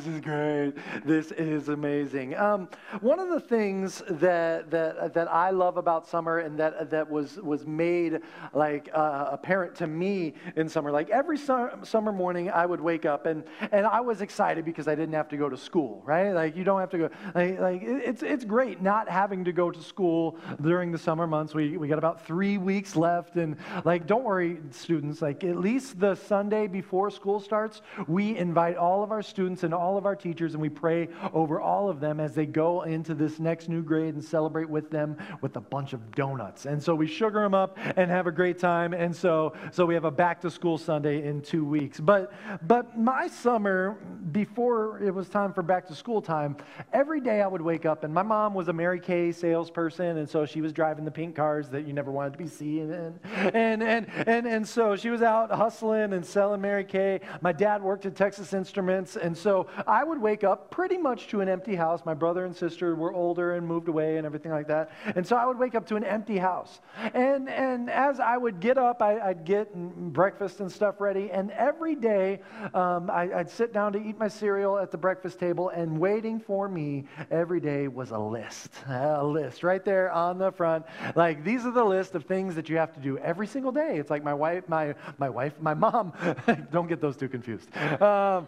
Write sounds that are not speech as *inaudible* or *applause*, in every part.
this is great. This is amazing. Um, one of the things that, that, that I love about summer and that, that was, was made like uh, apparent to me in summer, like every su- summer morning I would wake up and, and I was excited because I didn't have to go to school, right? Like you don't have to go, like, like it's, it's great not having to go to school during the summer months. We, we got about three weeks left and like, don't worry, students, like at least the Sunday before school starts, we invite all of our students and all of our teachers, and we pray over all of them as they go into this next new grade and celebrate with them with a bunch of donuts. And so we sugar them up and have a great time. And so, so we have a back to school Sunday in two weeks. But, but my summer, before it was time for back to school time, every day I would wake up, and my mom was a Mary Kay salesperson, and so she was driving the pink cars that you never wanted to be seeing. And, and, and, and, and so she was out hustling and selling Mary Kay. My dad worked at Texas Instruments, and so I would wake up pretty much to an empty house. My brother and sister were older and moved away and everything like that. And so I would wake up to an empty house. And, and as I would get up, I, would get breakfast and stuff ready. And every day, um, I, I'd sit down to eat my cereal at the breakfast table, and waiting for me every day was a list. *laughs* A list right there on the front. Like, these are the list of things that you have to do every single day. It's like my wife, my, my wife, my mom, *laughs* don't get those two confused. Um,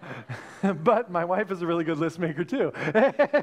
*laughs* but my wife is a really good list maker too. *laughs*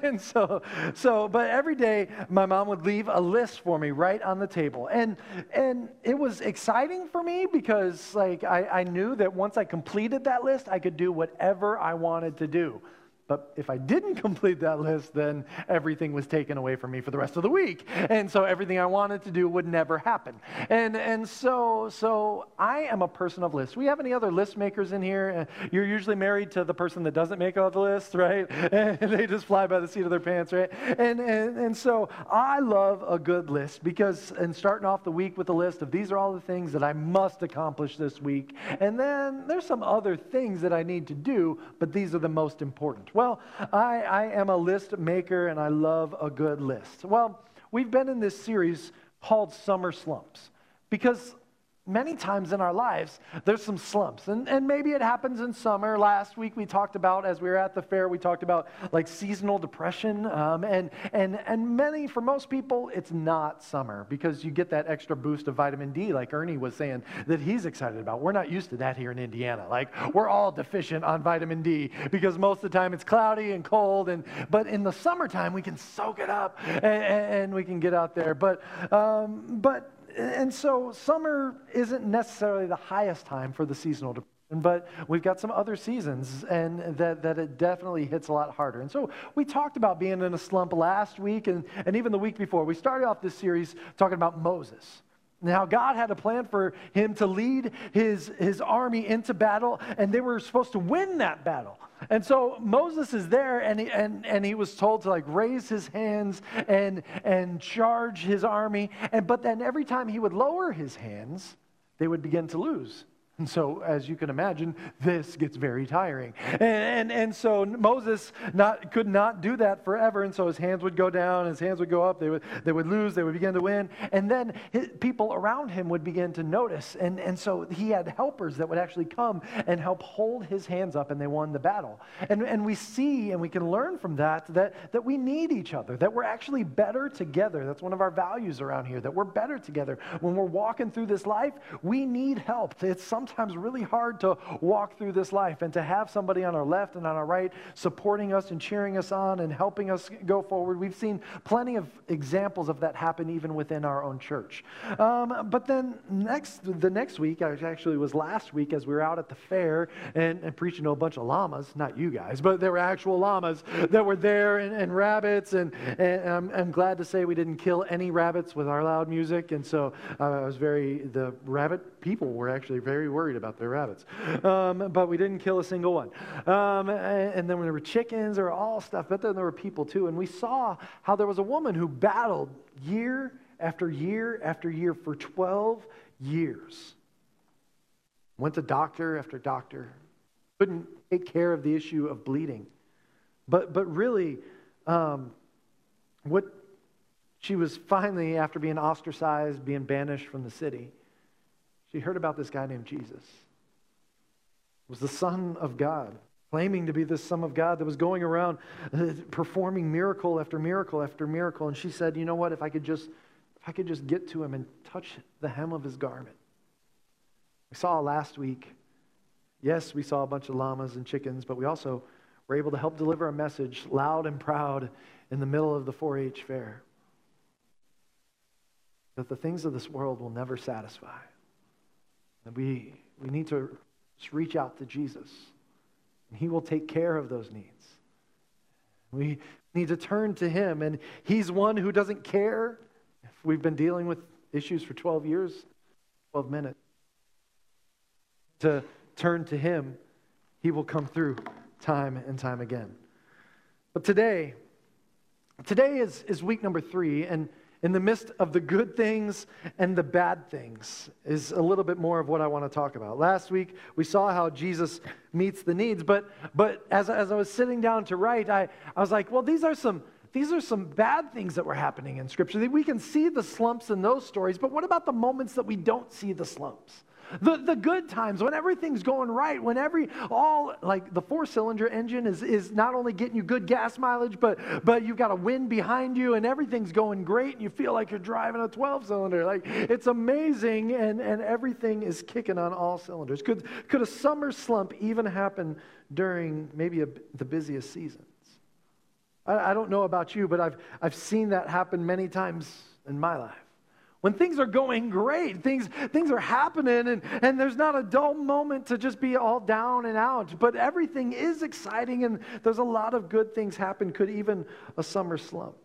and so, so, but every day my mom would leave a list for me right on the table. And, and it was exciting for me because like I, I knew that once I completed that list, I could do whatever I wanted to do. But if I didn't *laughs* complete that list, then everything was taken away from me for the rest of the week. And so everything I wanted to do would never happen. And, and so, so I am a person of lists. We have any other list makers in here? Uh, you're usually married to the person that doesn't make all the lists, *laughs* right? And they just fly by the seat of their pants, right? And, and, and so I love a good list because, and starting off the week with a list of these are all the things that I must accomplish this week. And then there's some other things that I need to do, but these are the most important. Well, I, I am a list maker and I love a good list. Well, we've been in this series called Summer Slumps because many times in our lives, there's some slumps. And, and maybe it happens in summer. Last week we talked about, as we were at the fair, we talked about like seasonal depression. Um, and, and, and many, for most people, it's not summer because you get that extra boost of vitamin D, like Ernie was saying, that he's excited about. We're not used to that here in Indiana. Like, we're all deficient on vitamin D because most of the time it's cloudy and cold. And, but in the summertime, we can soak it up and, and we can get out there. But, um, but and so summer isn't necessarily the highest time for the seasonal depression but we've got some other seasons and that, that it definitely hits a lot harder. And so we talked about being in a slump last week and, and even the week before. We started off this series talking about moses now, God had a plan for him to lead his, his army into battle, and they were supposed to win that battle. And so Moses is there, and he, and, and he was told to like raise his hands and, and charge his army. And, but then every time he would lower his hands, they would begin to lose. And so, as you can imagine, this gets very tiring. And, and, and, so Moses not, could not do that forever. And so his hands would go down, his hands would go up, they would, they would lose, they would begin to win. And then his, people around him would begin to notice. And, and so he had helpers that would actually come and help hold his hands up, and they won the battle. And, and we see and we can learn from that, that that we need each other, that we're actually better together. That's one of our values around here, that we're better together. When we're walking through this life, we need help. It's sometimes sometimes really hard to walk through this life and to have somebody on our left and on our right supporting us and cheering us on and helping us go forward. We've seen plenty of examples of that happen even within our own church. Um, but then next, the next week, actually was last week as we were out at the fair and, and preaching to a bunch of llamas, not you guys, but there were actual llamas that were there and, and rabbits. And, and I'm, I'm, glad to say we didn't kill any rabbits with our loud music. And so uh, I was very, the rabbit people were actually very worried about their rabbits. Um, but we didn't kill a single one. Um, and, then there were chickens, were all stuff, but then there were people too. And we saw how there was a woman who battled year after year after year for 12 years. Went to doctor after doctor, couldn't take care of the issue of bleeding. But, but really, um, what she was finally, after being ostracized, being banished from the city, she heard about this guy named Jesus. Was the Son of God. claiming to be the Son of God that was going around uh, performing miracle after miracle after miracle. And she said, You know what? If I could just, if I could just get to him and touch the hem of his garment. We saw last week, yes, we saw a bunch of llamas and chickens, but we also were able to help deliver a message loud and proud in the middle of the 4 H fair that the things of this world will never satisfy. And we, we need to reach out to Jesus, and He will take care of those needs. We need to turn to Him, and He's one who doesn't care if we've been dealing with issues for 12 years, 12 minutes. To turn to Him, He will come through time and time again. But today, today is, is week number three, and in the midst of the good things and the bad things is a little bit more of what I want to talk about. Last week, we saw how Jesus meets the needs, but, but as, as I was sitting down to write, I, I was like, well, these are some. These are some bad things that were happening in Scripture. We can see the slumps in those stories, but what about the moments that we don't see the slumps? The, the good times, when everything's going right, when every, all, like the four cylinder engine is, is not only getting you good gas mileage, but, but you've got a wind behind you and everything's going great and you feel like you're driving a 12 cylinder. Like it's amazing and, and everything is kicking on all cylinders. Could, could a summer slump even happen during maybe a, the busiest seasons? I, I don't know about you, but I've, I've seen that happen many times in my life. When things are going great, things, things are happening, and, and there's not a dull moment to just be all down and out. But everything is exciting, and there's a lot of good things happen. Could even a summer slump.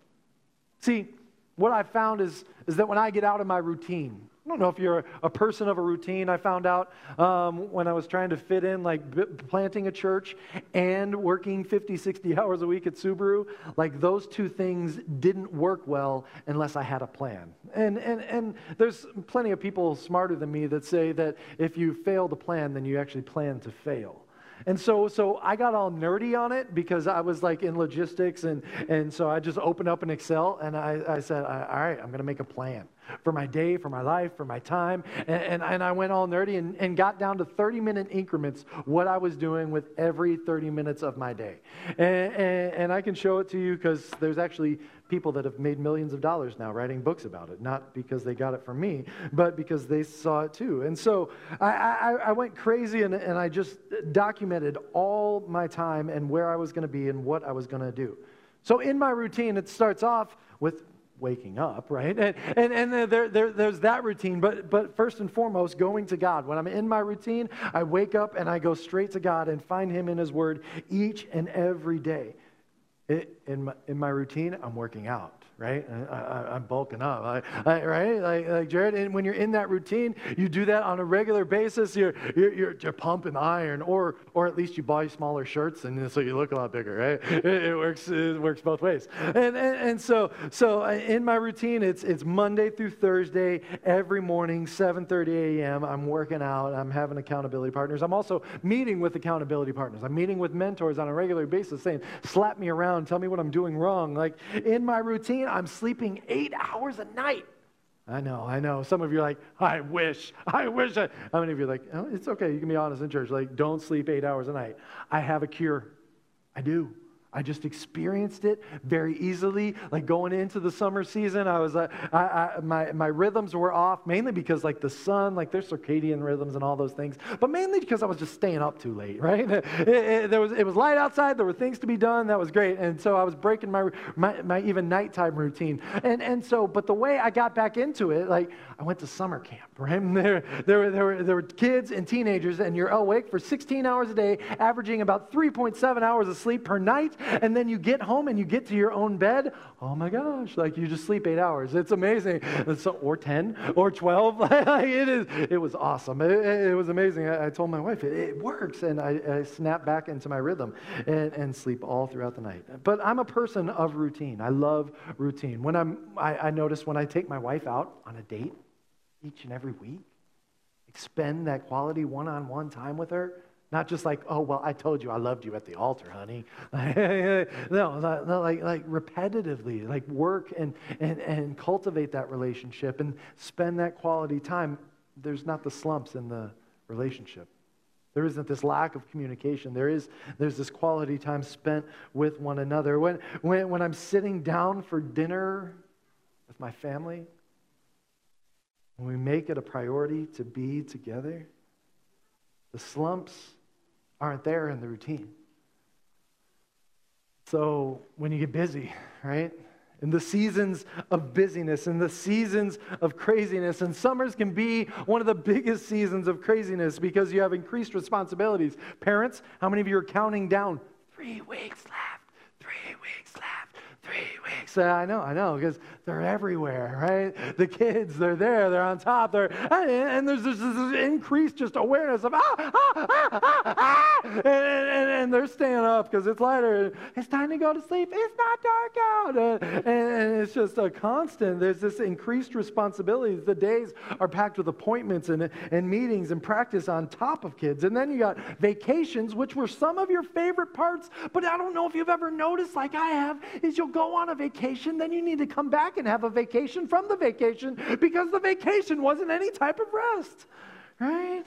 See, what I found is, is that when I get out of my routine, I don't know if you're a person of a routine. I found out um, when I was trying to fit in, like b- planting a church and working 50, 60 *laughs* hours a week at Subaru, like those two things didn't work well unless I had a plan. And, and, and there's plenty of people smarter than me that say that if you fail to plan, then you actually plan to fail. And so, so I got all nerdy on it because I was like in logistics. And, and so I just opened up an Excel and I, I said, all right, I'm going to make a plan for my day, for my life, for my time. And, and, and, I went all nerdy and, and got down to 30 minute increments what I was doing with every 30 minutes of my day. And, and, and I can show it to you because there's actually people that have made millions of dollars now writing books about it, not because they got it from me, but because they saw it too. And so I, I, I went crazy and, and I just documented all my time and where I was going to be and what I was going to do. So in my routine, it starts off with waking up, right? And, and, and there, there, there's that routine. But, but first and foremost, going to God. When I'm in my routine, I wake up and I go straight to God and find Him in His Word each and every day. It, in, my, in my routine, I'm working out right? I, am bulking up, I, I, right? Like, like, Jared, and when you're in that routine, you do that on a regular basis. You're, you're, you're, pumping iron, or, or at least you buy smaller shirts, and so you look a lot bigger, right? It, it works, it works both ways. And, and, and so, so uh, in my routine, it's, it's Monday through Thursday, every morning, 7.30 a.m., I'm working out, I'm having accountability partners. I'm also meeting with accountability partners. I'm meeting with mentors on a regular basis saying, slap me around, tell me what I'm doing wrong. Like, in my routine, I'm sleeping eight hours a night. I know, I know. Some of you are like, I wish, I wish. I... How many of you are like, oh, it's okay, you can be honest in church. Like, don't sleep eight hours a night. I have a cure. I do. I just experienced it very easily. Like going into the summer season, I was, uh, I, I, my, my rhythms were off, mainly because like the sun, like there's circadian rhythms and all those things, but mainly because I was just staying up too late, *laughs* right? It, it, there was, it was light outside, there were things to be done, that was great. And so I was breaking my, my, my even nighttime routine. And, and so, but the way I got back into it, like I went to summer camp, *laughs* right? And there, there, were, there, were, there were kids and teenagers, and you're awake for 16 hours a day, averaging about 3.7 hours of sleep per night and then you get home and you get to your own bed. Oh my gosh, like you just sleep eight hours. It's amazing. Or 10 or 12. *laughs* it, is, it was awesome. It, it was amazing. I, I, told my wife, it, it works. And I, I snap back into my rhythm and, and, sleep all throughout the night. But I'm a person of routine. I love routine. When I'm, I, I notice when I take my wife out on a date each and every week, spend that quality one on one time with her, not just like, oh, well, I told you I loved you at the altar, honey. *laughs* no, not, not like, like repetitively, like work and, and, and cultivate that relationship and spend that quality time. There's not the slumps in the relationship. There isn't this lack of communication. There is there's this quality time spent with one another. When, when, when I'm sitting down for dinner with my family, when we make it a priority to be together, the slumps aren't there in the routine. So when you get busy, right? In the seasons of busyness, in the seasons of craziness, and summers can be one of the biggest seasons of craziness because you have increased responsibilities. Parents, how many of you are counting down? Three weeks left, three weeks left, three weeks. I know, I know, because they're everywhere, right? The kids, they're there, they're on top, they're, and there's this, this increased just awareness of, ah, ah, ah, ah, and, and, and they're staying up because it's lighter. It's time to go to sleep. It's not dark out. And, and it's just a constant. There's this increased responsibilities. The days are packed with appointments and, and meetings and practice on top of kids. And then you got vacations, which were some of your favorite parts, but I don't know if you've ever noticed, like I have, is you'll go on a vacation, then you need to come back and have a vacation from the vacation because the vacation wasn't any type of rest, right?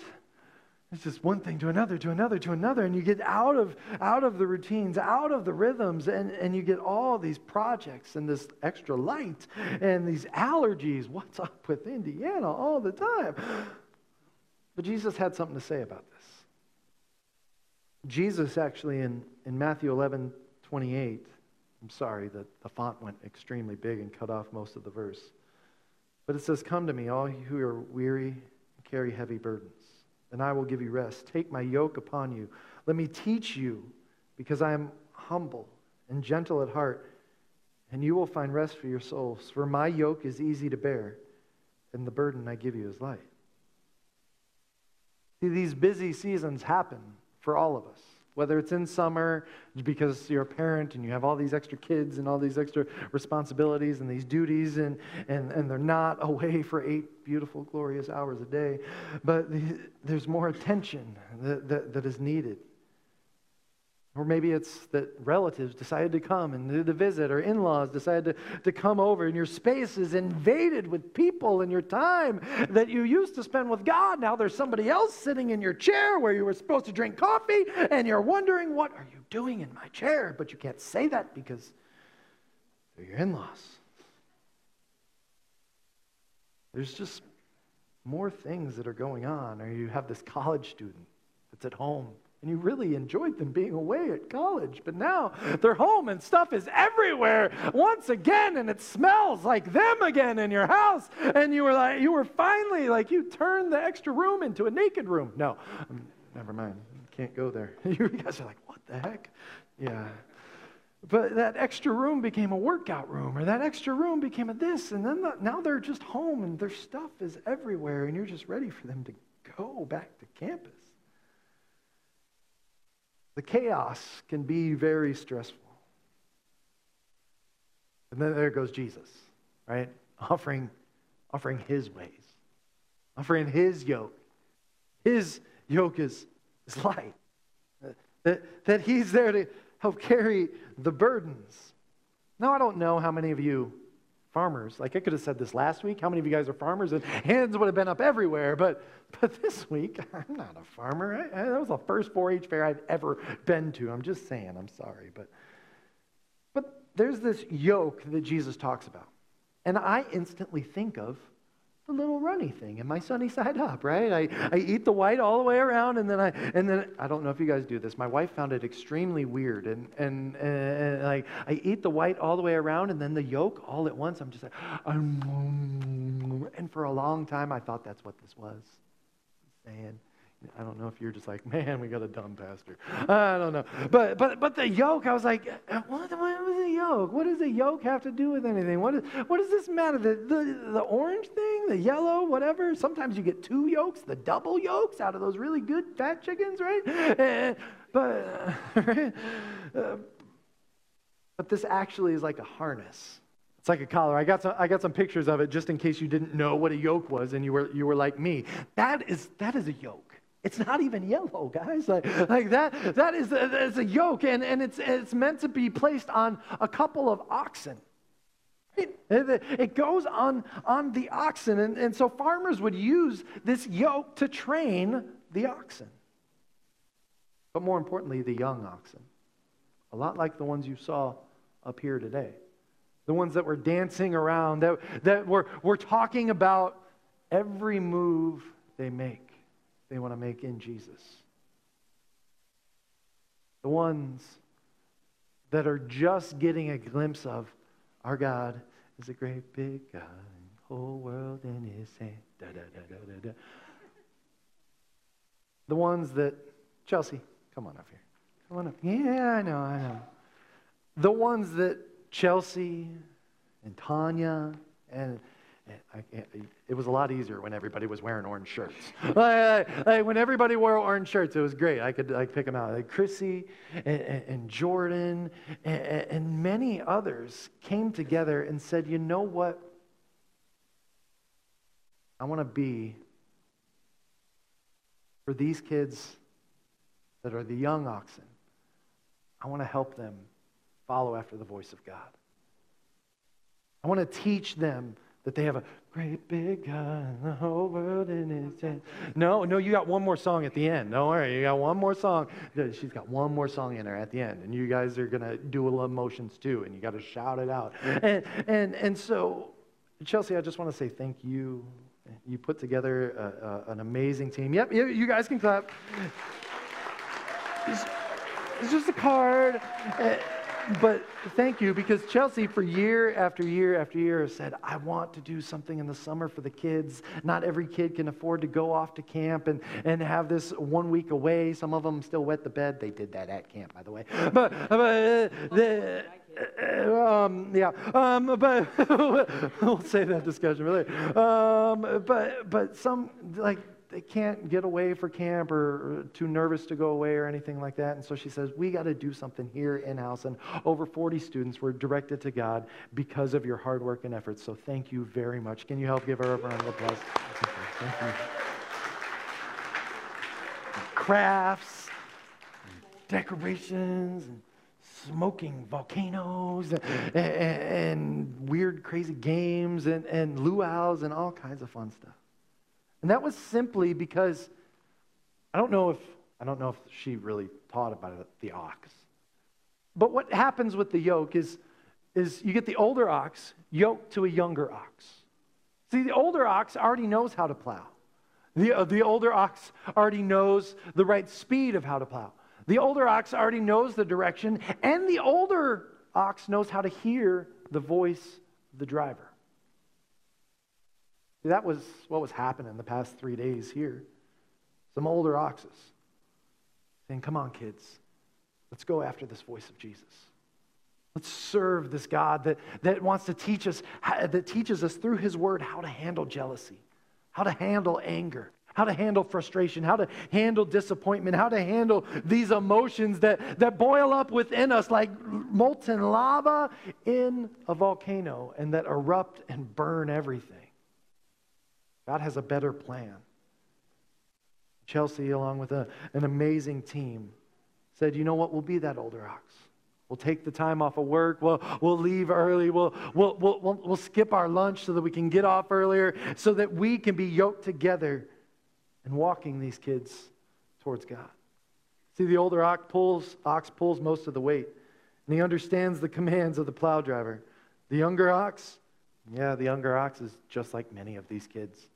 It's just one thing to another, to another, to another, and you get out of, out of the routines, out of the rhythms, and, and you get all these projects and this extra light and these allergies. What's up with Indiana all the time? But Jesus had something to say about this. Jesus actually in, in Matthew 11, 28, I'm sorry that the font went extremely big and cut off most of the verse. But it says, Come to me, all who are weary and carry heavy burdens, and I will give you rest. Take my yoke upon you. Let me teach you, because I am humble and gentle at heart, and you will find rest for your souls. For my yoke is easy to bear, and the burden I give you is light. See, these busy seasons happen for all of us whether it's in summer because you're a parent and you have all these extra kids and all these extra responsibilities and these duties, and, and, and they're not *laughs* away for eight beautiful, glorious hours a day, but the, there's more attention that, that, that is needed. Or maybe it's that relatives decided to come and to visit, or in laws decided to, to come over, and your space is invaded with people, and your time that you used to spend with God, now there's somebody else sitting in your chair where you were supposed to drink coffee, and you're wondering, what are you doing in my chair? But you can't say that because they're your in laws. There's just more things that are going on, or you have this college student that's at home and you really enjoyed them being away at college. But now they're home and stuff is everywhere once again, and it smells like them again in your house. And you were like, you were finally like, you turned the extra room into a naked room. No, um, never mind. Can't go there. *laughs* you guys are like, what the heck? Yeah. But that extra room became a workout room, or that extra room became a this, and then the, now they're just home and their stuff is everywhere, and you're just ready for them to go back to campus. The chaos can be very stressful. And then there goes Jesus, right? *laughs* Offering, offering his ways, offering his yoke. His yoke is, is light. That, that he's there to help carry the burdens. Now, I don't know how many of you farmers. Like I could have said this last week. How many of you guys are farmers? And hands would have been up everywhere. But, but this week, *laughs* I'm not a farmer. I, I, that was the first 4 H fair I've ever been to. I'm just saying, I'm sorry. But, but there's this yoke that Jesus talks about. And I instantly think of the little runny thing and my sunny *laughs* side up, right? I, I eat the white all the way around and then I and then I don't know if you guys do this. My wife found it extremely weird and and, and, like I eat the white all the way around and then the yolk all at once. I'm just like and for a long time I thought that's what this was. Saying I don't know if you're just like, man, we got a dumb pastor. I don't know. But but but the yoke, I was like, uh, what, what was the yoke? What does the yoke have to do with anything? What, is, what does this matter? The, the, the orange thing, the yellow, whatever. Sometimes you get two yolks, the double yolks out of those really good fat chickens, right? And, but, *laughs* right? Uh, but this actually is like a harness. It's like a collar. I got some, I got some pictures of it just in case you didn't know what a yoke was and you were, you were like me. That is, that is a yoke. It's not even yellow, guys. Like, like that, that is a, a yoke, and, and it's, it's meant to be placed on a couple of oxen. It, it goes on, on the oxen, and, and so farmers would use this yoke to train the oxen. but more importantly, the young oxen. A lot like the ones you saw up here today. The ones that were dancing around, that, that were, were talking about every move they make, they want to make in Jesus. The ones that are just getting a glimpse of our God is a great big God, whole world in his hand. Da, da, da, the ones that, Chelsea, come on up here. Come on up. Yeah, I know, I know. The ones that Chelsea and Tanya and it was a lot easier when everybody was wearing orange shirts. *laughs* like, like, when everybody wore orange shirts, it was great. I could like, pick them out. Like Chrissy and, and Jordan and, and many others came together and said, you know what? I want to be for these kids that are the young oxen. I want to help them follow after the voice of God. I want to teach them that they have a great big God, the whole world in his hand. No, no, you got one more song at the end. Don't worry, you got one more song. She's got one more song in her at the end, and you guys are gonna do a love motions too, and you got to shout it out. And and and so, Chelsea, I just want to say thank you. You put together a, a, an amazing team. Yep, you guys can clap. It's, it's just a card. But thank you, because Chelsea, for year after year after year, has said, I want to do something in the summer for the kids. Not every kid can afford to go off to camp and, and have this one week away. Some of them still wet the bed. They did that at camp, by the way. *laughs* But, but uh, the, um, yeah, um, but *laughs* we'll save that discussion for later. Um, but, but some, like, they can't get away for camp or, too nervous to go away or anything like that. And so she says, We got to do something here in house. And over 40 students were directed to God because of your hard work and efforts. So thank you very much. Can you help give her a round of applause? Crafts, decorations, and smoking volcanoes and, and, and, weird, crazy games and, and luau's and all kinds of fun stuff. And that was simply because I don't know if I don't know if she really thought about the ox. But what happens with the yoke is, is you get the older ox yoked to a younger ox. See, the older ox already knows how to plow. The, uh, the older ox already knows the right speed of how to plow. The older ox already knows the direction, and the older ox knows how to hear the voice of the driver. That was what was happening the past three days here. Some older oxes saying, Come on, kids, let's go after this voice of Jesus. Let's serve this God that, that wants to teach us, that teaches us through his word how to handle jealousy, how to handle anger, how to handle frustration, how to handle disappointment, how to handle these emotions that, that boil up within us like molten lava in a volcano and that erupt and burn everything. God has a better plan. Chelsea, along with a, an amazing team, said, You know what? We'll be that older ox. We'll take the time off of work. We'll, we'll leave early. We'll, we'll, we'll, we'll, we'll skip our lunch so that we can get off earlier, so that we can be yoked together and walking these kids towards God. See, the older ox pulls, ox pulls most of the weight, and he understands the commands of the plow driver. The younger ox, yeah, the younger ox is just like many of these kids.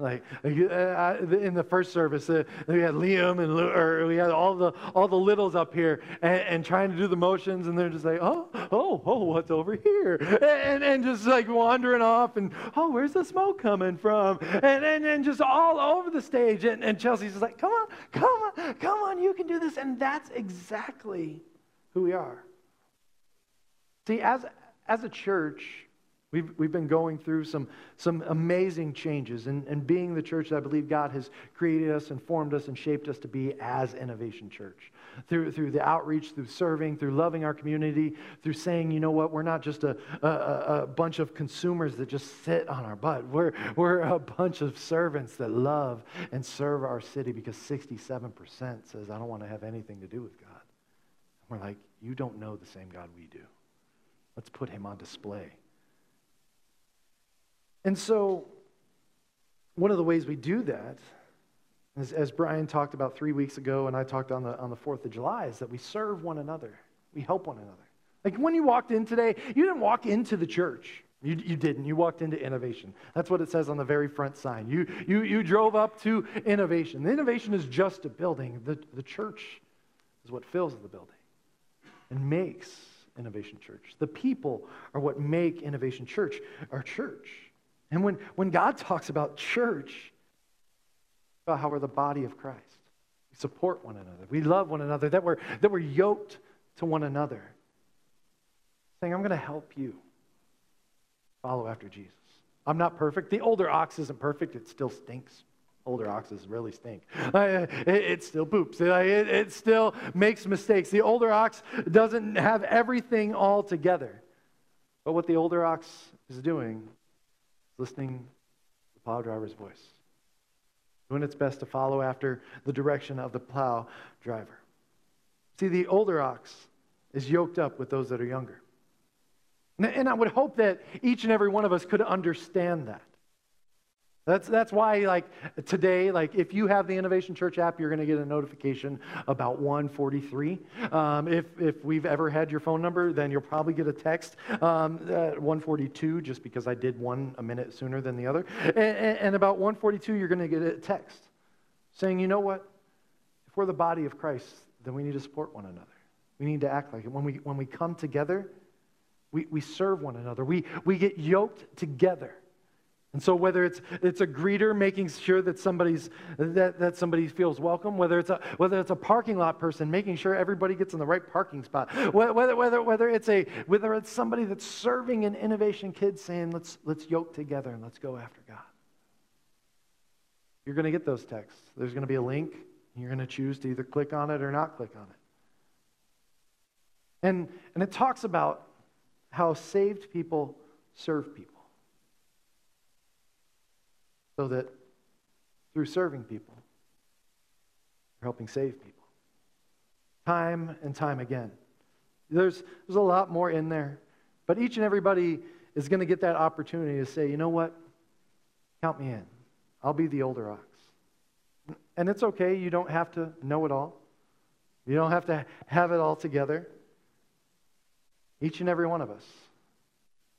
Like uh, in the first service, uh, we had Liam and or we had all the all the littles up here and, and, trying to do the motions, and they're just like, oh, oh, oh, what's over here? And, and just like wandering off, and oh, where's the smoke coming from? And and, and just all over the stage. And, and Chelsea's just like, come on, come on, come on, you can do this. And that's exactly who we are. See, as as a church, We've, we've been going through some, some amazing changes and, and being the church that I believe God has created us and formed us and shaped us to be as Innovation Church. Through, through the outreach, through serving, through loving our community, through saying, you know what, we're not just a, a, a bunch of consumers that just sit on our butt. We're, we're a bunch of servants that love and serve our city because 67% says, I don't want to have anything to do with God. We're like, you don't know the same God we do. Let's put him on display. And so, one of the ways we do that as, as Brian talked about three weeks ago, and I talked on the, on the 4th of July, is that we serve one another. We help one another. Like when you walked in today, you didn't walk into the church. You, you didn't. You walked into innovation. That's what it says on the very front sign. You, you, you drove up to innovation. The innovation is just a building, the, the church is what fills the building and makes Innovation Church. The people are what make Innovation Church our church. And when, when God talks about church, about how we're the body of Christ. We support one another. We love one another, that we're, that we're yoked to one another. Saying, I'm going to help you follow after Jesus. I'm not perfect. The older ox isn't perfect, it still stinks. Older oxes really stink. It, still poops. It, still makes mistakes. The older ox doesn't have everything all together. But what the older ox is doing listening to the plow driver's voice doing its best to follow after the direction of the plow driver. See, the older ox is yoked up with those that are younger. And I would hope that each and every one of us could understand that. That's, that's why, like, today, like, if you have the Innovation Church app, you're going to get a notification about 143. Um, if, if we've ever had your phone number, then you'll probably get a text um, at 142, just because I did one a minute sooner than the other. And, and about 142, you're going to get a text saying, you know what? If we're the body of Christ, then we need to support one another. We need to act like it. When we, when we come together, we, we serve one another, we, we get yoked together. And so whether it's, it's a greeter making sure that, somebody's, that, that somebody feels welcome, whether it's, a, whether it's a parking lot person making sure everybody gets in the right parking spot, whether, whether, whether, it's, a, whether it's somebody that's serving an innovation kid saying, let's, let's yoke together and let's go after God. You're going to get those texts. There's going to be a link. You're going to choose to either click on it or not click on it. And, and it talks about how saved people serve people so that through serving people, we're helping save people. Time and time again. There's, there's a lot more in there, but each and everybody is going to get that opportunity to say, you know what? Count me in. I'll be the older ox. And it's okay. You don't have to know it all, you don't have to have it all together. Each and every one of us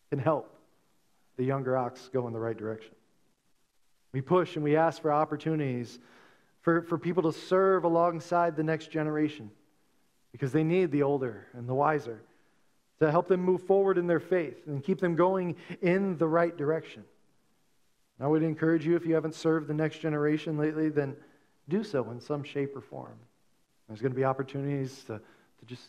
can help the younger ox go in the right direction. We push and we ask for opportunities for, for people to serve alongside the next generation because they need the older and the wiser to help them move forward in their faith and keep them going in the right direction. I would encourage you, if you haven't served the next generation lately, then do so in some shape or form. There's going to be opportunities to, to just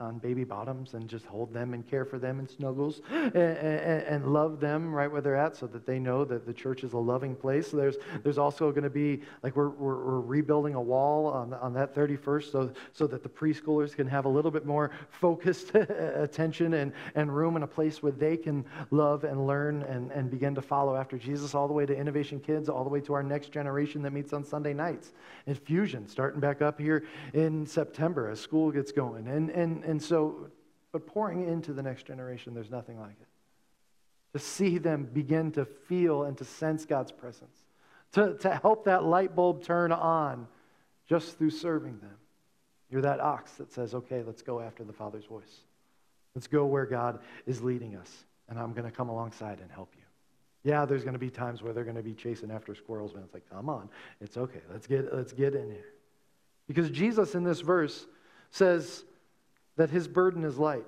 on baby bottoms and just hold them and care for them *gasps* and snuggles and, and, and, love them right where they're at so that they know that the church is a loving place. So there's, there's also going to be, like, we're, we're, we're, rebuilding a wall on, on that 31st so, so that the preschoolers can have a little bit more focused *laughs* attention and, and room and a place where they can love and learn and, and begin to follow after Jesus, all the way to Innovation Kids, all the way to our next generation that meets on Sunday nights. And Fusion starting back up here in September as school gets going. And, and and, and so, but pouring into the next generation, there's nothing like it. To see them begin to feel and to sense God's presence, to, to help that light bulb turn on just through serving them. You're that ox that says, okay, let's go after the Father's voice. Let's go where God is leading us, and I'm going to come alongside and help you. Yeah, there's going to be times where they're going to be chasing after squirrels, but it's like, come on, it's okay. Let's get, let's get in here. Because Jesus in this verse says, that his burden is light.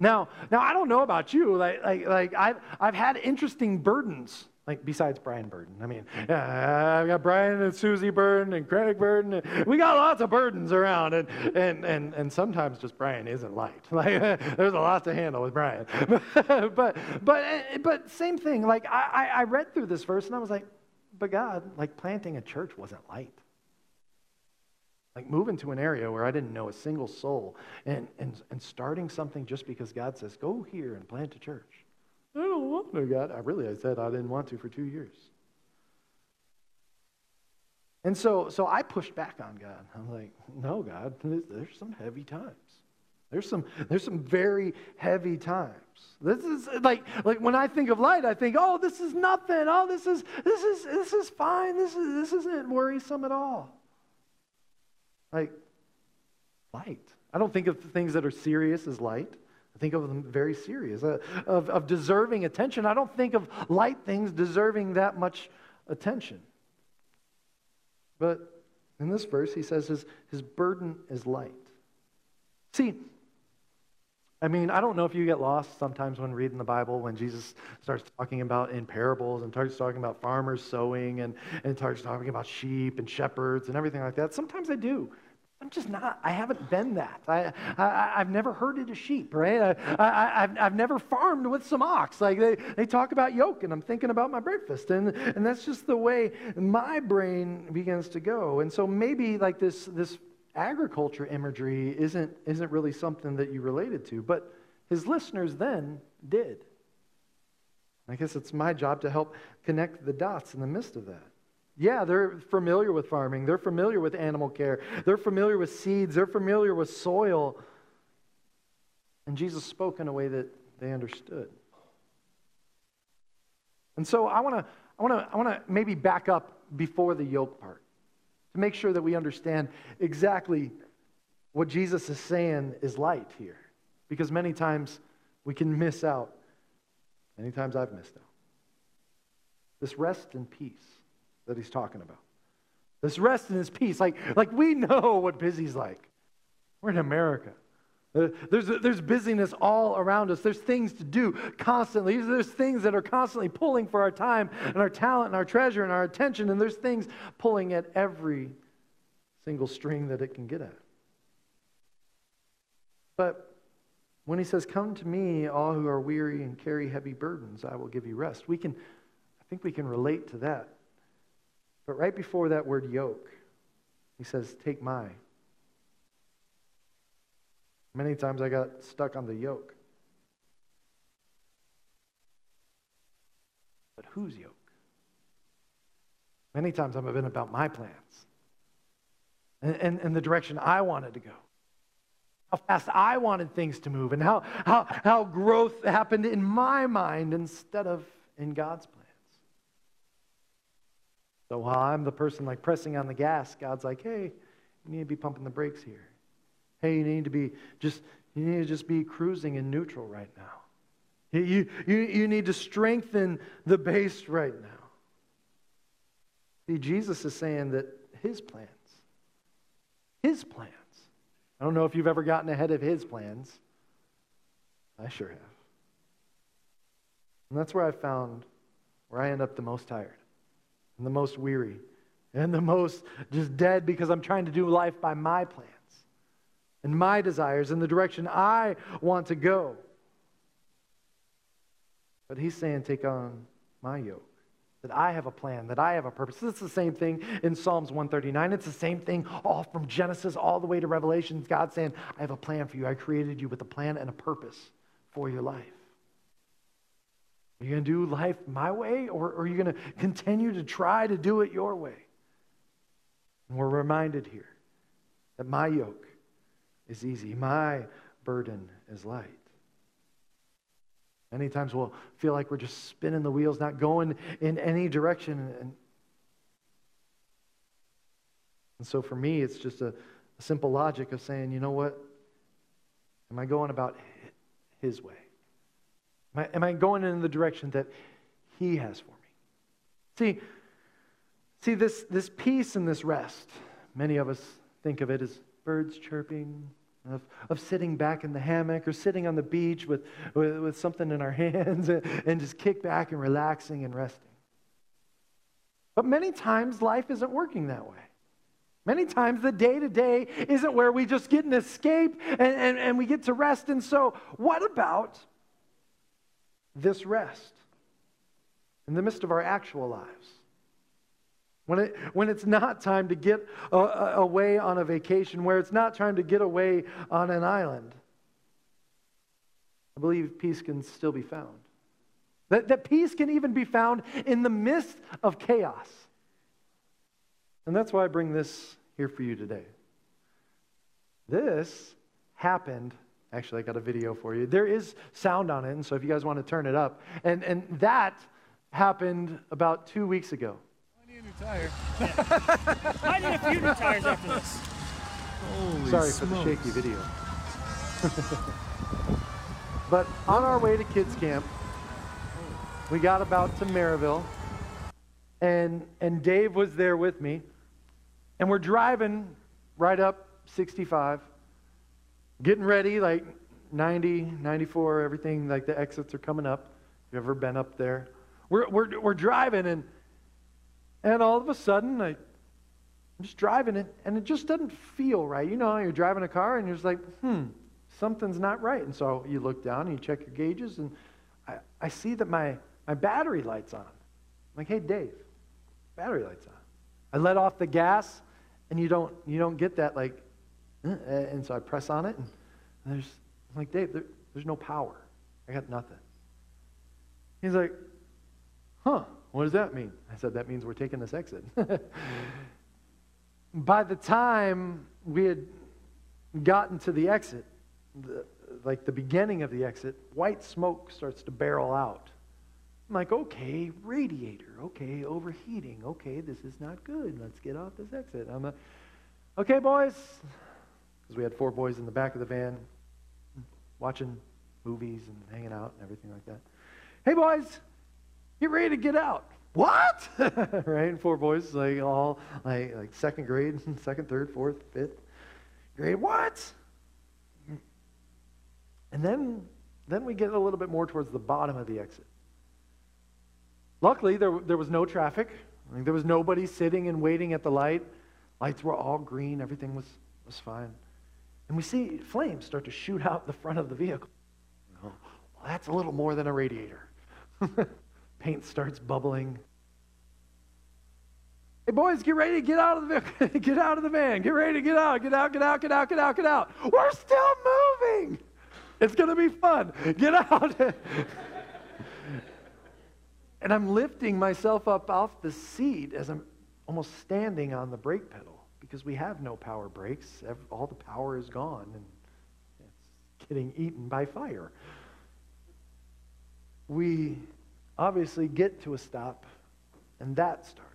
Now, now I don't know about you. Like, like, like I've, I've had interesting burdens. Like besides Brian Burden, I mean, yeah, I've got Brian and Susie Burden and Craig Burden. And we got lots of burdens around, and and and and sometimes just Brian isn't light. *laughs* Like there's a lot to handle with Brian. *laughs* but but eh, but same thing. Like I I read through this verse and I was like, but God, like planting a church wasn't light. Like moving to an area where I didn't know a single soul and, and, and starting something just because God says, go here and plant a church. I don't want to, God. I really, I said I didn't want to for two years. And so, so I pushed back on God. I'm like, no, God, there's some heavy times. There's some, there's some very heavy times. This is like, like when I think of light, I think, oh, this is nothing. Oh, this is, this is, this is fine. This, is, this isn't worrisome at all. Like, light. I don't think of things that are serious as light. I think of them very serious, uh, of, of deserving attention. I don't think of light things deserving that much attention. But in this verse, he says his, his burden is light. See, I mean, I don't know if you get lost sometimes when reading the Bible, when Jesus starts talking about in parables and starts talking about farmers sowing and, and starts talking about sheep and shepherds and everything like that. Sometimes I do. I'm just not, I haven't been that. I, I, have never herded a sheep, right? I, have I've never farmed with some ox. Like they, they talk about yoke, and I'm thinking about my breakfast. And, and that's just the way my brain begins to go. And so maybe like this, this agriculture imagery isn't, isn't really something that you related to, but his listeners then did. I guess it's my job to help connect the dots in the midst of that. Yeah, they're familiar with farming. They're familiar with animal care. They're familiar with seeds. They're familiar with soil. And Jesus spoke in a way that they understood. And so I want to I want to I want to maybe back up before the yoke part to make sure that we understand exactly what Jesus is saying is light here. Because many times we can miss out. Many times I've missed out. This rest and peace that he's talking about. This rest and this peace. Like, like we know what busy's like. We're in America. Uh, there's, there's busyness all around us. There's things to do constantly. There's things that are constantly pulling for our time and our talent and our treasure and our attention. And there's things pulling at every single string that it can get at. But when he says, Come to me, all who are weary and carry heavy burdens, I will give you rest, we can, I think we can relate to that. But right before that word yoke, he says, Take my. Many times I got stuck on the yoke. But whose yoke? Many times I've been about my plans and, and, and the direction I wanted to go how fast I wanted things to move and how, how, how growth happened in my mind instead of in God's plan. So while I'm the person like pressing on the gas, God's like, hey, you need to be pumping the brakes here. Hey, you need to be just you need to just be cruising in neutral right now. You, you, you need to strengthen the base right now. See, Jesus is saying that his plans, his plans. I don't know if you've ever gotten ahead of his plans. I sure have. And that's where I found where I end up the most tired and the most weary and the most just dead because I'm trying to do life by my plans and my desires in the direction I want to go. But he's saying, take on my yoke. That I have a plan, that I have a purpose. It's the same thing in Psalms 139. It's the same thing all from Genesis all the way to Revelation. God saying, I have a plan for you. I created you with a plan and a purpose for your life. Are you going to do life my way, or are you going to continue to try to do it your way? And we're reminded here that my yoke is easy, my burden is light. Many times we'll feel like we're just spinning the wheels, not going in any direction. And, and so for me, it's just a, a simple logic of saying, you know what? Am I going about His way? Am I, am I going in the direction that He has for me? See, see this, this peace and this rest, many of us think of it as birds chirping, of, of sitting back in the hammock or sitting on the beach with, with, with something in our *laughs* hands and, and just kick back and relaxing and resting. But many times life isn't working that way. Many times the day to day isn't where we just get an escape and, and, and we get to rest. And so, what about this rest in the midst of our actual lives. When, it, when it's not time to get a, a, away on a vacation, where it's not time to get away on an island, I believe peace can still be found. That, that peace can even be found in the midst of chaos. And that's why I bring this here for you today. This happened Actually, I got a video for you. There is sound on it, and so if you guys want to turn it up. And, and that happened about two weeks ago. I need a new tire. *laughs* I need a few new tires after this. Holy Sorry for the shaky video. *laughs* but on our way to kids camp, we got about to Maryville, and and Dave was there with me, and we're driving right up 65, getting ready, like 90, 94, everything, like the exits are coming up. You ever been up there? We're, we're, we're driving, and, and all of a sudden, I, I'm just driving it, and it just doesn't feel right. You know, you're driving a car, and you're just like, hmm, something's not right. And so you look down and you check your gauges, and I, I see that my, my battery light's on. I'm like, hey, Dave, battery light's on. I let off the gas, and you don't, you don't get that, like, Uh, and so I press on it, and there's, I'm like, Dave, there, there's no power. I got nothing. He's like, huh, what does that mean? I said, that means we're taking this exit. *laughs* By the time we had gotten to the exit, the, like the beginning of the exit, white smoke starts to barrel out. I'm like, okay, radiator, okay, overheating, okay, this is not good. Let's get off this exit. I'm like, okay, boys, because we had four boys in the back of the van watching movies and hanging out and everything like that. Hey, boys, get ready to get out. What? *laughs* right? And four boys, like all like like second grade, *laughs* second, third, fourth, fifth grade. What? And then then we get a little bit more towards the bottom of the exit. Luckily, there, there was no traffic. Like, there was nobody sitting and waiting at the light. Lights were all green. Everything was, was fine. And we see flames start to shoot out the front of the vehicle. well, that's a little more than a radiator. *laughs* Paint starts bubbling. Hey, boys, get ready to get out of the *laughs* get out of the van. Get ready to get out. Get out, get out, get out, get out, get out. We're still moving. It's to be fun. Get out. *laughs* and I'm lifting myself up off the seat as I'm almost standing on the brake pedal because we have no power brakes. All the power is gone and it's getting eaten by fire. We obviously get to a stop, and that starts.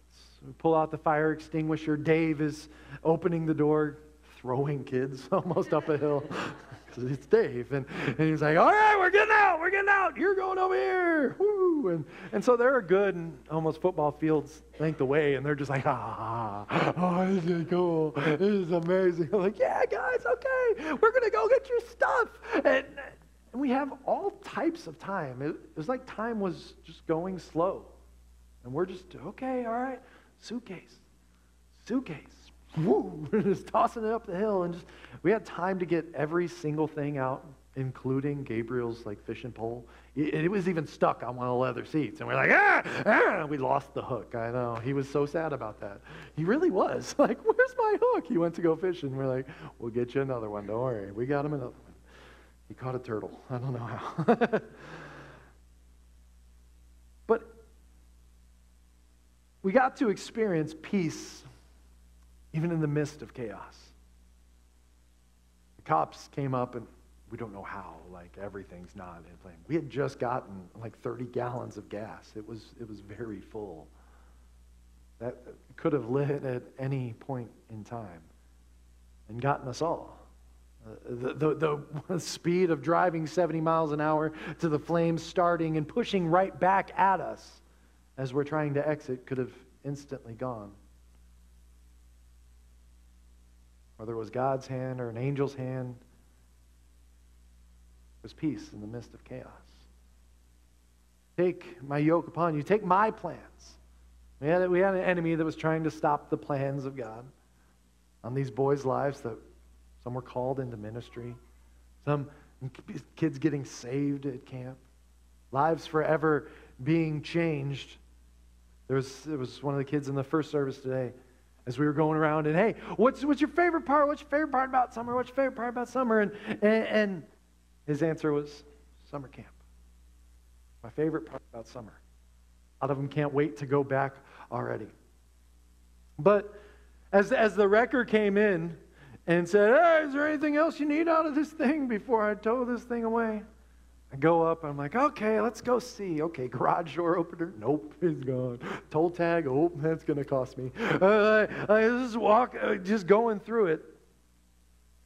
We pull out the fire extinguisher. Dave is opening the door, throwing kids *laughs* almost up a hill. *laughs* Because it's Dave. And, and he's like, all right, we're getting out, we're getting out. You're going over here. Woo. And, and so they're good and almost football fields length away. And they're just like, ah, oh, this is cool. This is amazing. I'm like, yeah, guys, okay. We're going to go get your stuff. And, and we have all types of time. It, it was like time was just going slow. And we're just, okay, all right, suitcase, suitcase. Woo, *laughs* We're just tossing it up the hill. And just, we had time to get every single thing out, including Gabriel's like fishing pole. It, it was even stuck on one of the leather seats. And we're like, ah, ah, we lost the hook. I know. He was so sad about that. He really was. *laughs* Like, where's my hook? He went to go fishing. We're like, we'll get you another one. Don't worry. We got him another one. He caught a turtle. I don't know how. *laughs* but we got to experience peace even in the midst of chaos. The cops came up and we don't know how, like everything's not in flame. We had just gotten like 30 gallons of gas. It was, it was very full. That could have lit at any point in time and gotten us all. Uh, the, the, the *laughs* speed of driving 70 miles an hour to the flames starting and pushing right back at us as we're trying to exit could have instantly gone. Whether it was God's hand or an angel's hand, was peace in the midst of chaos. Take my yoke upon you. Take my plans. We had, we had an enemy that was trying to stop the plans of God on these boys' lives that some were called into ministry, some kids getting saved at camp, lives forever being changed. There was, there was one of the kids in the first service today as we were going around and hey what's, what's your favorite part? What's your favorite part about summer? What's your favorite part about summer? And, and, and his answer was summer camp. My favorite part about summer. A lot of them can't wait to go back already. But as, as the wrecker came in and said, Hey, is there anything else you need out of this thing before I tow this thing away? I go up, I'm like, okay, let's go see. Okay, garage door opener, nope, it's gone. Toll tag, oh, that's to cost me. Uh, I just walk, uh, just going through it.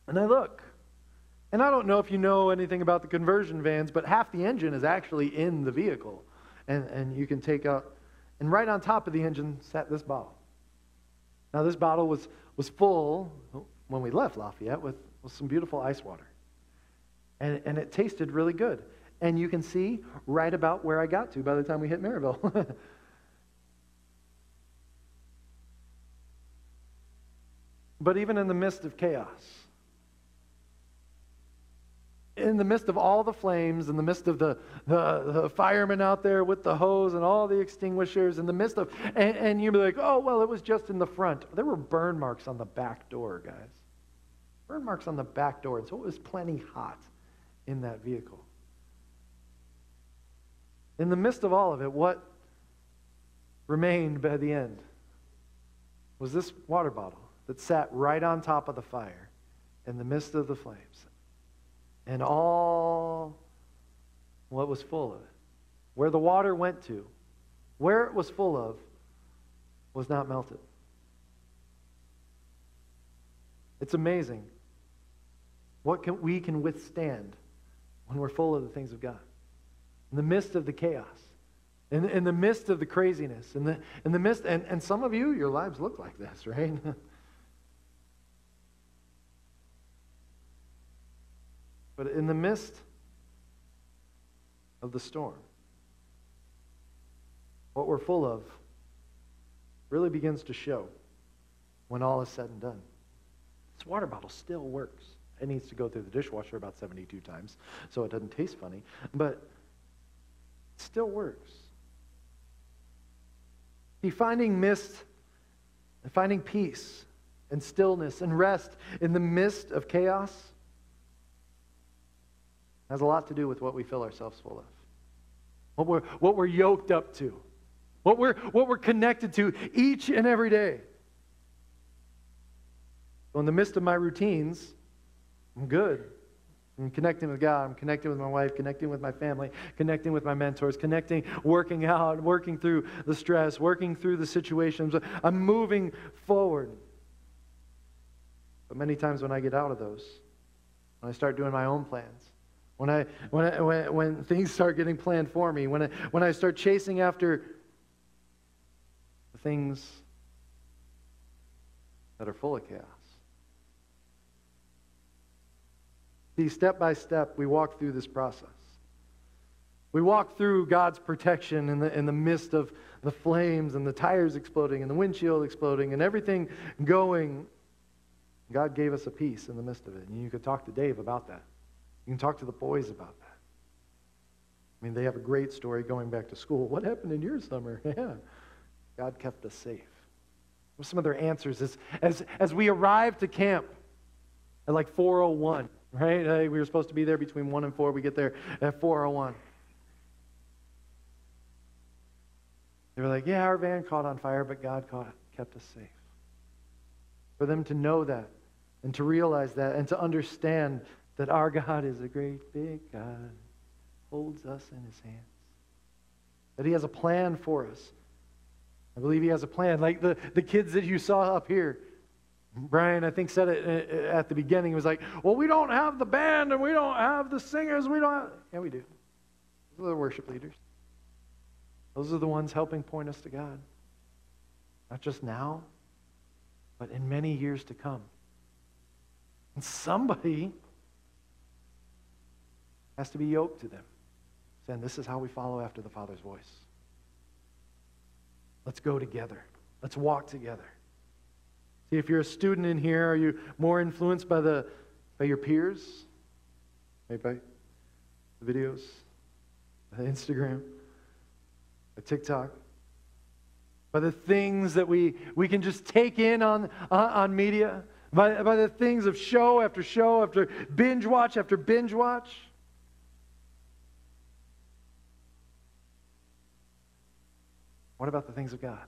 And I look. And I don't know if you know anything about the conversion vans, but half the engine is actually in the vehicle. And, and you can take out, and right on top of the engine sat this bottle. Now, this bottle was, was full when we left Lafayette with, with some beautiful ice water. And, and it tasted really good. And you can see right about where I got to by the time we hit Merrillville. *laughs* but even in the midst of chaos, in the midst of all the flames, in the midst of the, the, the, firemen out there with the hose and all the extinguishers, in the midst of, and, and you'd be like, oh, well, it was just in the front. There were burn marks on the back door, guys. Burn marks on the back door. And so it was plenty hot in that vehicle. In the midst of all of it, what remained by the end was this water bottle that sat right on top of the fire in the midst of the flames. And all what was full of it, where the water went to, where it was full of, was not melted. It's amazing what can, we can withstand when we're full of the things of God in the midst of the chaos, in, in the midst of the craziness, in the, in the midst, and, and some of you, your lives look like this, *laughs* right? but in the midst of the storm, what we're full of really begins to show when all is said and done. This water bottle still works. It needs to go through the dishwasher about 72 times so it doesn't taste funny. But it still works. See, finding mist and finding peace and stillness and rest in the midst of chaos has a lot to do with what we fill ourselves full of, what we're, what we're yoked up to, what we're, what we're connected to each and every day. So in the midst of my routines, I'm good. I'm connecting with God. I'm connecting with my wife, connecting with my family, connecting with my mentors, connecting, working out, working through the stress, working through the situations. I'm moving forward. But many times when I get out of those, when I start doing my own plans, when, I, when, I, when, when things start getting planned for me, when I, when I start chasing after the things that are full of chaos, See, step by step, we walk through this process. We walk through God's protection in the, in the midst of the flames and the tires exploding and the windshield exploding and everything going. God gave us a peace in the midst of it. And you could talk to Dave about that. You can talk to the boys about that. I mean, they have a great story going back to school. What happened in your summer? *laughs* Yeah. God kept us safe. What some of their answers is as, as we arrived to camp at like 401 right? We were supposed to be there between 1 and 4. We get there at 4.01. They were like, yeah, our van caught on fire, but God caught, kept us safe. For them to know that and to realize that and to understand that our God is a great big God, holds us in his hands, that he has a plan for us. I believe he has a plan. Like the, the kids that you saw up here, Brian, I think, said it uh, uh, at the beginning. He was like, Well, we don't have the band and we don't have the singers. We don't have. Yeah, we do. Those are the worship leaders. Those are the ones helping point us to God. Not just now, but in many years to come. And somebody has to be yoked to them, saying, This is how we follow after the Father's voice. Let's go together, let's walk together. If you're a student in here, are you more influenced by, the, by your peers? Maybe by the videos, by Instagram, by TikTok? By the things that we, we can just take in on, on, on media? By, by the things of show after show after binge watch after binge watch? What about the things of God?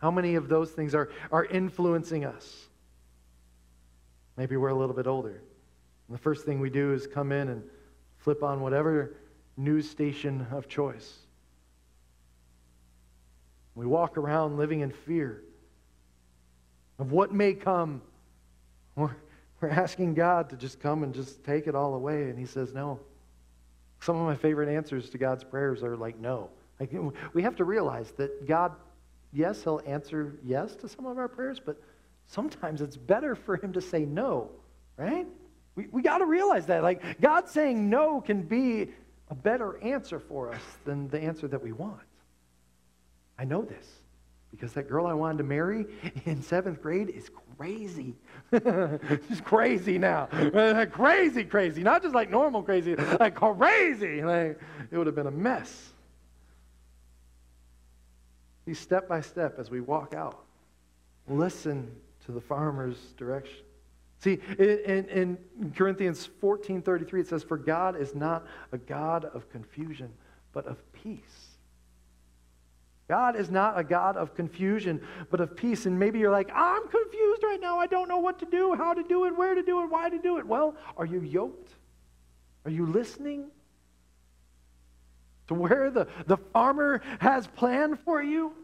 How many of those things are, are influencing us? Maybe we're a little bit older. And the first thing we do is come in and flip on whatever news station of choice. We walk around living in fear of what may come. We're, we're asking God to just come and just take it all away, and He says no. Some of my favorite answers to God's prayers are like no. Like, we have to realize that God, yes, He'll answer yes to some of our prayers, but sometimes it's better for Him to say no, right? We, we got to realize that. Like, God saying no can be a better answer for us than the answer that we want. I know this because that girl I wanted to marry in seventh grade is crazy. *laughs* She's crazy now. *laughs* crazy, crazy. Not just like normal crazy, like crazy. Like, it would have been a mess. See, step by step as we walk out, listen to the farmer's direction. See, in, in, Corinthians 14 33, it says, For God is not a God of confusion, but of peace. God is not a God of confusion, but of peace. And maybe you're like, I'm confused right now. I don't know what to do, how to do it, where to do it, why to do it. Well, are you yoked? Are you listening to where the, the farmer has planned for you?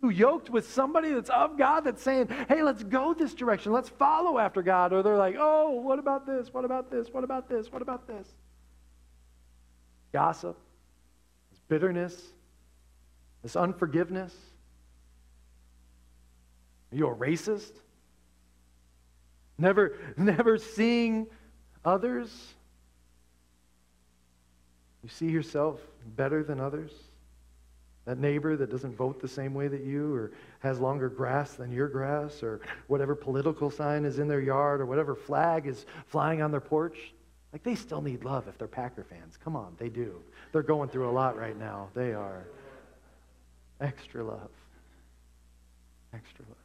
who yoked with somebody that's of God that's saying, hey, let's go this direction. Let's follow after God. Or they're like, oh, what about this? What about this? What about this? What about this? Gossip, this bitterness, this unforgiveness. Are you a racist? Never, *laughs* never seeing others? You see yourself better than others? That neighbor that doesn't vote the same way that you, or has longer grass than your grass, or whatever political sign is in their yard, or whatever flag is flying on their porch. Like, they still need love if they're Packer fans. Come on, they do. They're going through a lot right now. They are. Extra love. Extra love.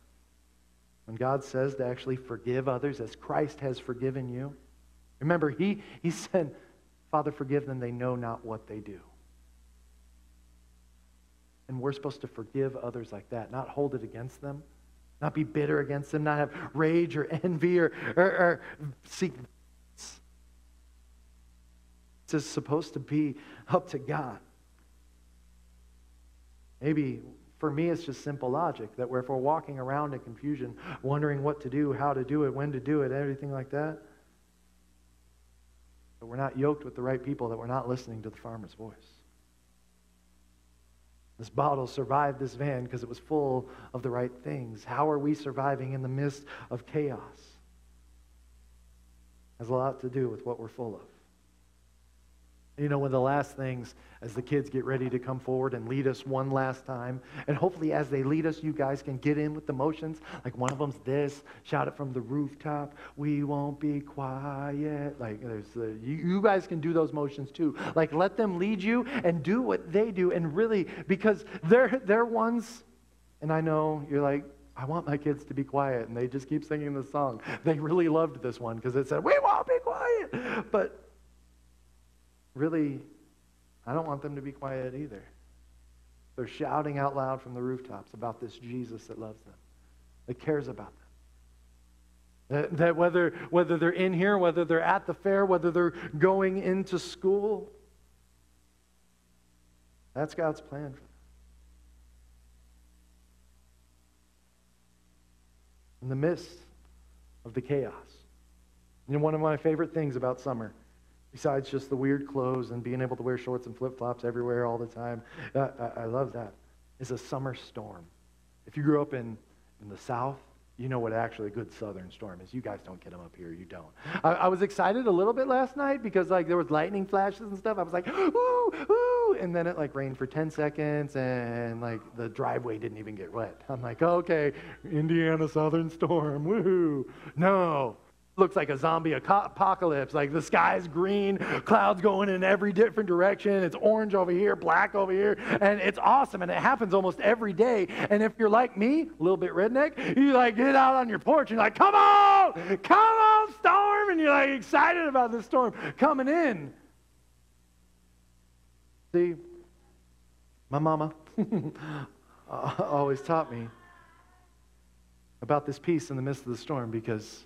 When God says to actually forgive others as Christ has forgiven you, remember, He, he *laughs* said, Father, forgive them, they know not what they do. And we're supposed to forgive others like that, not hold it against them, not be bitter against them, not have rage or *laughs* envy or, or, or seek. It's supposed to be up to God. Maybe for me, it's just simple logic that if we're walking around in confusion, wondering what to do, how to do it, when to do it, everything like that, that we're not yoked with the right people, that we're not listening to the farmer's voice. This bottle survived this van because it was full of the right things. How are we surviving in the midst of chaos? It has a lot to do with what we're full of. You know, one of the last things as the kids get ready to come forward and lead us one last time, and hopefully as they lead us, you guys can get in with the motions. Like one of them's this, shout it from the rooftop, we won't be quiet. Like there's the, you, you guys can do those motions too. Like let them lead you and do what they do. And really, because they're, they're ones, and I know you're like, I want my kids to be quiet, and they just keep singing the song. They really loved this one because it said, We won't be quiet. But really, I don't want them to be quiet either. They're shouting out loud from the rooftops about this Jesus that loves them, that cares about them. That, that whether, whether they're in here, whether they're at the fair, whether they're going into school, that's God's plan for them. In the midst of the chaos. You know, one of my favorite things about summer besides just the weird clothes and being able to wear shorts and flip flops everywhere all the time. Uh, I, I, love that. Is a summer storm. If you grew up in, in the South, you know what actually a good southern storm is. You guys don't get them up here. You don't. I, I, was excited a little bit last night because like there was lightning flashes and stuff. I was like, *gasps* ooh, ooh, and then it like rained for 10 seconds and like the driveway didn't even get wet. I'm like, okay, Indiana southern storm, woohoo. No, looks like a zombie apocalypse. Like the sky's green, clouds going in every different direction. It's orange over here, black over here, and it's awesome. And it happens almost every day. And if you're like me, a little bit redneck, you like get out on your porch and you're like, come on, come on, storm, and you're like excited about the storm coming in. See, my mama *laughs* always taught me about this peace in the midst of the storm because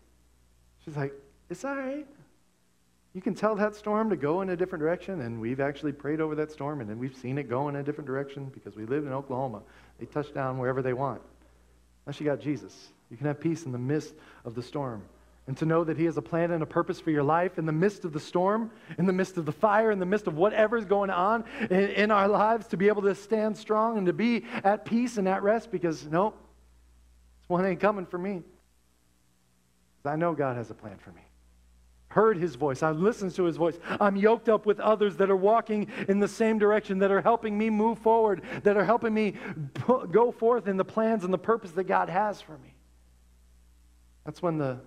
She's like, It's all right. You can tell that storm to go in a different direction, and we've actually prayed over that storm, and then we've seen it go in a different direction because we live in Oklahoma. They touch down wherever they want. Unless you got Jesus, you can have peace in the midst of the storm. And to know that He has a plan and a purpose for your life in the midst of the storm, in the midst of the fire, in the midst of whatever's going on in, in our lives, to be able to stand strong and to be at peace and at rest because, nope, this one ain't coming for me. I know God has a plan for me heard his voice. I've listened to his voice. I'm yoked up with others that are walking in the same direction, that are helping me move forward, that are helping me go forth in the plans and the purpose that God has for me. That's when the,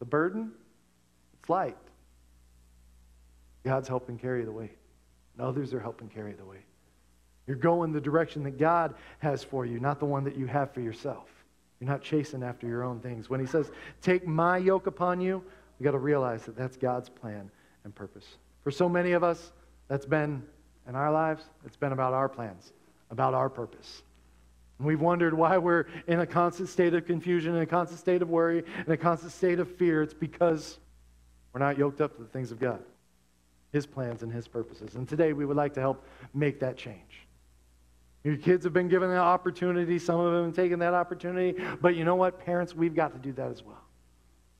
the burden, it's light. God's helping carry the weight, and others are helping carry the weight. You're going the direction that God has for you, not the one that you have for yourself. You're not chasing after your own things. When he says, Take my yoke upon you, we got to realize that that's God's plan and purpose. For so many of us, that's been in our lives, it's been about our plans, about our purpose. And we've wondered why we're in a constant state of confusion, in a constant state of worry, in a constant state of fear. It's because we're not yoked up to the things of God, His plans and His purposes. And today we would like to help make that change. Your kids have been given that opportunity, some of them have taken that opportunity, but you know what, parents, we've got to do that as well.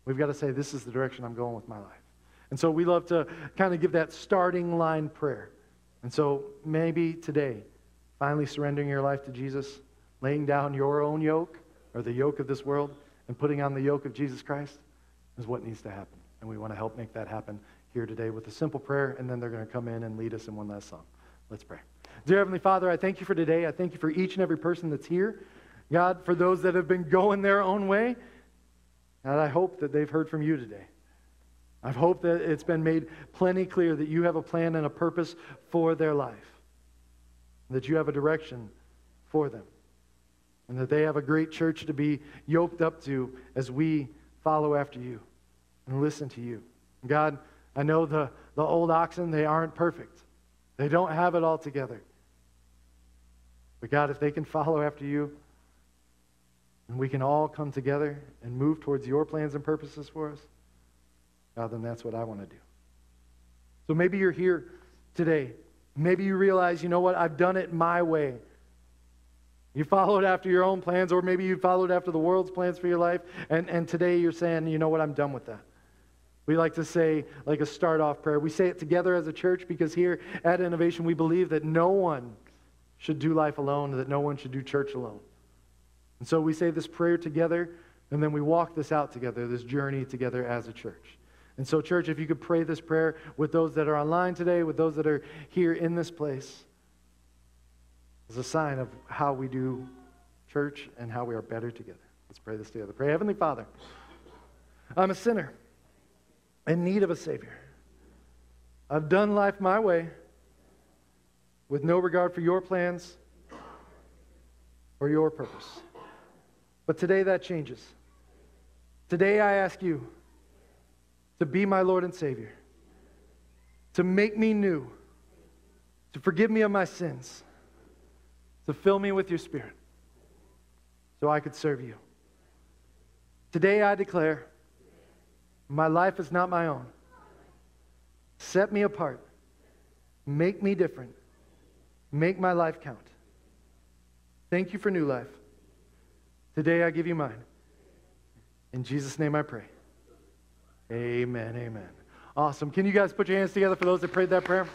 We've got to say, this is the direction I'm going with my life. And so we love to kind of give that starting line prayer. And so maybe today, finally surrendering your life to Jesus, laying down your own yoke or the yoke of this world and putting on the yoke of Jesus Christ is what needs to happen. And we want to help make that happen here today with a simple prayer, and then they're going to come in and lead us in one last song. Let's pray. Dear Heavenly Father, I thank you for today. I thank you for each and every person that's here. God, for those that have been going their own way, and I hope that they've heard from you today. I hope that it's been made plenty clear that you have a plan and a purpose for their life, that you have a direction for them, and that they have a great church to be yoked up to as we follow after you and listen to you. God, I know the, the old oxen, they aren't perfect, they don't have it all together. But God, if they can follow after you, and we can all come together and move towards your plans and purposes for us, God, then that's what I want to do. So maybe you're here today. Maybe you realize, you know what, I've done it my way. You followed after your own plans, or maybe you followed after the world's plans for your life, and, and today you're saying, you know what, I'm done with that. We like to say, like a start off prayer. We say it together as a church because here at Innovation, we believe that no one should do life alone, that no one should do church alone. And so we say this prayer together, and then we walk this out together, this journey together as a church. And so, church, if you could pray this prayer with those that are online today, with those that are here in this place, as a sign of how we do church and how we are better together. Let's pray this together. Pray, Heavenly Father, I'm a sinner in need of a Savior. I've done life my way with no regard for your plans or your purpose. But today that changes. Today I ask you to be my Lord and Savior, to make me new, to forgive me of my sins, to fill me with your Spirit so I could serve you. Today I declare my life is not my own. Set me apart. Make me different. Make my life count. Thank you for new life. Today I give you mine. In Jesus' name I pray. Amen. Amen. Awesome. Can you guys put your hands together for those that prayed that prayer?